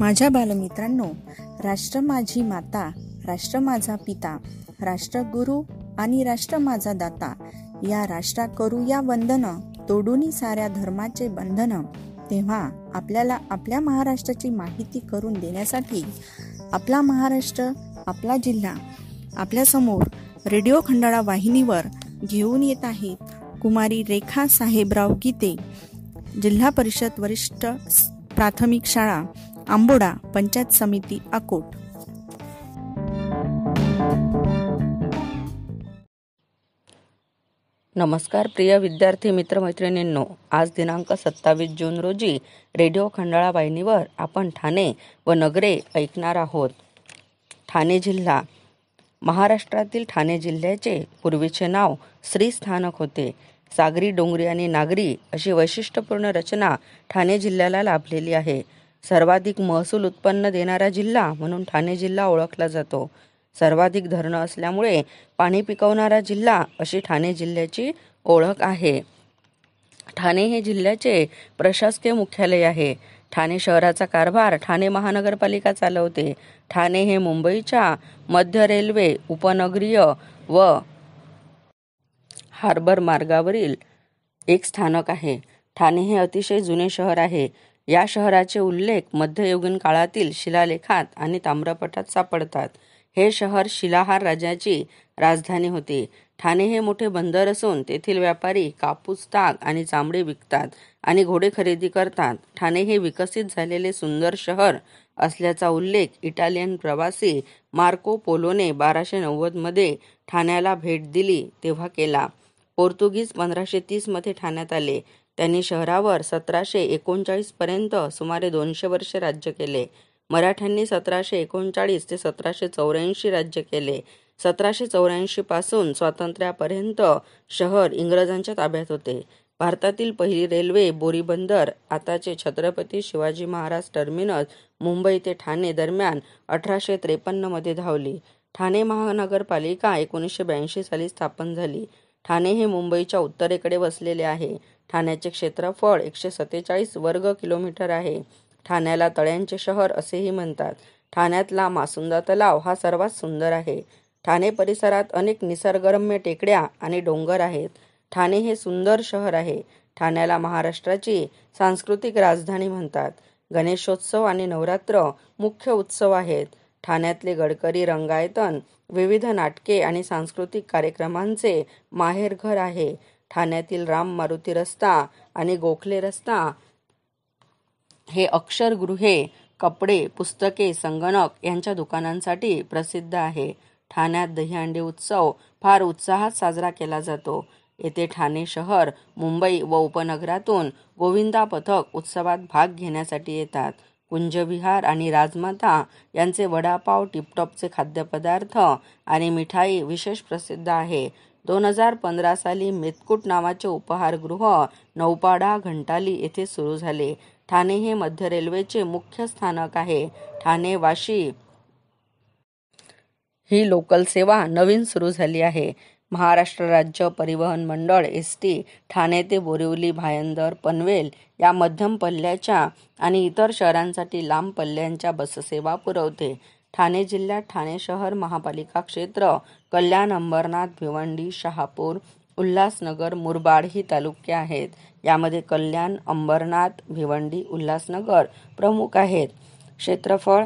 माझ्या बालमित्रांनो राष्ट्र माझी माता राष्ट्र माझा पिता राष्ट्रगुरु आणि राष्ट्र माझा दाता या राष्ट्रा करू या वंदन तोडूनी साऱ्या धर्माचे बंधन तेव्हा आपल्याला आपल्या महाराष्ट्राची माहिती करून देण्यासाठी आपला महाराष्ट्र आपला जिल्हा आपल्यासमोर रेडिओ खंडाळा वाहिनीवर घेऊन येत आहेत कुमारी रेखा साहेबराव गीते जिल्हा परिषद वरिष्ठ प्राथमिक शाळा आंबोडा पंचायत समिती अकोट. नमस्कार प्रिय विद्यार्थी मित्रमैत्रिणींनो. आज दिनांक सत्तावीस जून रोजी रेडिओ खंडाळा वाहिनीवर आपण ठाणे व नगरे ऐकणार आहोत. ठाणे जिल्हा. महाराष्ट्रातील ठाणे जिल्ह्याचे पूर्वीचे नाव श्रीस्थानक होते. सागरी डोंगरी आणि नागरी अशी वैशिष्ट्यपूर्ण रचना ठाणे जिल्ह्याला लाभलेली आहे. सर्वाधिक महसूल उत्पन्न देणारा जिल्हा म्हणून ठाणे जिल्हा ओळखला जातो. सर्वाधिक धरणं असल्यामुळे पाणी पिकवणारा जिल्हा अशी ठाणे जिल्ह्याची ओळख आहे. ठाणे हे जिल्ह्याचे प्रशासकीय मुख्यालय आहे. ठाणे शहराचा कारभार ठाणे महानगरपालिका चालवते. ठाणे हे मुंबईच्या मध्य रेल्वे उपनगरीय व हार्बर मार्गावरील एक स्थानक आहे. ठाणे हे अतिशय जुने शहर आहे. या शहराचे उल्लेख मध्ययुगीन काळातील शिलालेखात आणि ताम्रपटात सापडतात. हे शहर शिलाहार राजाची राजधानी होती. ठाणे हे मोठे बंदर असून तेथील व्यापारी कापूस ताग आणि चामडे विकतात आणि घोडे खरेदी करतात. ठाणे हे विकसित झालेले सुंदर शहर असल्याचा उल्लेख इटालियन प्रवासी मार्को पोलोने बाराशे नव्वदमध्ये ठाण्याला भेट दिली तेव्हा केला. पोर्तुगीज पंधराशे तीसमध्ये ठाण्यात आले. त्यांनी शहरावर सतराशे एकोणचाळीसपर्यंत सुमारे दोनशे वर्षे राज्य केले. मराठ्यांनी सतराशे एकोणचाळीस ते सतराशे चौऱ्याऐंशी राज्य केले. सतराशे चौऱ्याऐंशी पासून स्वातंत्र्यापर्यंत शहर इंग्रजांच्या ताब्यात होते. भारतातील पहिली रेल्वे बोरीबंदर आताचे छत्रपती शिवाजी महाराज टर्मिनस मुंबई ते ठाणे दरम्यान अठराशे त्रेपन्नमध्ये धावली. ठाणे महानगरपालिका एकोणीसशे ब्याऐंशी साली स्थापन झाली. ठाणे हे मुंबईच्या उत्तरेकडे वसलेले आहे. ठाण्याचे क्षेत्रफळ एकशे सत्तेचाळीस वर्ग किलोमीटर आहे. ठाण्याला तळ्यांचे शहर असेही म्हणतात. ठाण्यातला मासुंदा तलाव हा सर्वात सुंदर आहे. ठाणे परिसरात अनेक निसर्गरम्य टेकड्या आणि डोंगर आहेत. ठाणे हे सुंदर शहर आहे. ठाण्याला महाराष्ट्राची सांस्कृतिक राजधानी म्हणतात. गणेशोत्सव आणि नवरात्र मुख्य उत्सव आहेत. ठाण्यातले गडकरी रंगायतन विविध नाटके आणि सांस्कृतिक कार्यक्रमांचे माहेरघर आहे. ठाण्यातील राम मारुती रस्ता आणि गोखले रस्ता हे अक्षरगृहे कपडे पुस्तके संगणक यांच्या दुकानांसाठी प्रसिद्ध आहे. ठाण्यात दहीहंडी उत्सव फार उत्साहात साजरा केला जातो. येथे ठाणे शहर मुंबई व उपनगरातून गोविंदा पथक उत्सवात भाग घेण्यासाठी येतात. कुंजविहार आणि राजमाता यांचे वडापाव टिपटॉपचे खाद्यपदार्थ आणि मिठाई विशेष प्रसिद्ध आहे. दोन हजार पंधरा साली मेतकूट नावाचे उपहारगृह नौपाडा घंटाली येथे सुरू झाले. ठाणे हे मध्य रेल्वेचे मुख्य स्थानक आहे. ठाणे वाशी ही लोकल सेवा नवीन सुरू झाली आहे. महाराष्ट्र राज्य परिवहन मंडळ एस टी ठाणे ते बोरिवली भायंदर पनवेल या मध्यम पल्ल्याच्या आणि इतर शहरांसाठी लांब पल्ल्यांच्या बससेवा पुरवते. ठाणे जिल्ह्यात ठाणे शहर महापालिका क्षेत्र कल्याण अंबरनाथ भिवंडी शहापूर उल्हासनगर मुरबाड ही तालुके आहेत. यामध्ये कल्याण अंबरनाथ भिवंडी उल्हासनगर प्रमुख आहेत. क्षेत्रफळ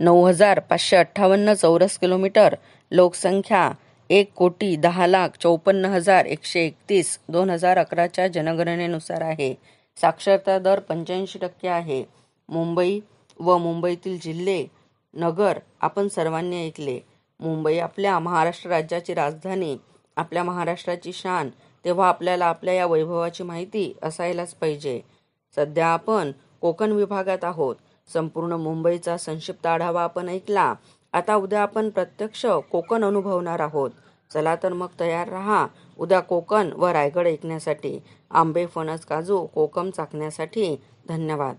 नऊ हजार पाचशे अठ्ठावन्न चौरस किलोमीटर. लोकसंख्या एक कोटी दहा लाख चौपन्न हजार एकशे एकतीस दोन हजार अकराच्या जनगणनेनुसार आहे. साक्षरता दर पंच्याऐंशी टक्के आहे. मुंबई व मुंबईतील जिल्हे नगर आपण सर्वांनी ऐकले. मुंबई आपल्या महाराष्ट्र राज्याची राजधानी आपल्या महाराष्ट्राची शान तेव्हा आपल्याला आपल्या या वैभवाची माहिती असायलाच पाहिजे. सध्या आपण कोकण विभागात आहोत. संपूर्ण मुंबईचा संक्षिप्त आढावा आपण ऐकला. आता उद्या आपण प्रत्यक्ष कोकण अनुभवणार आहोत. चला तर मग तयार राहा. उद्या कोकण व रायगड ऐकण्यासाठी. आंबे फणस काजू कोकम चाकण्यासाठी धन्यवाद.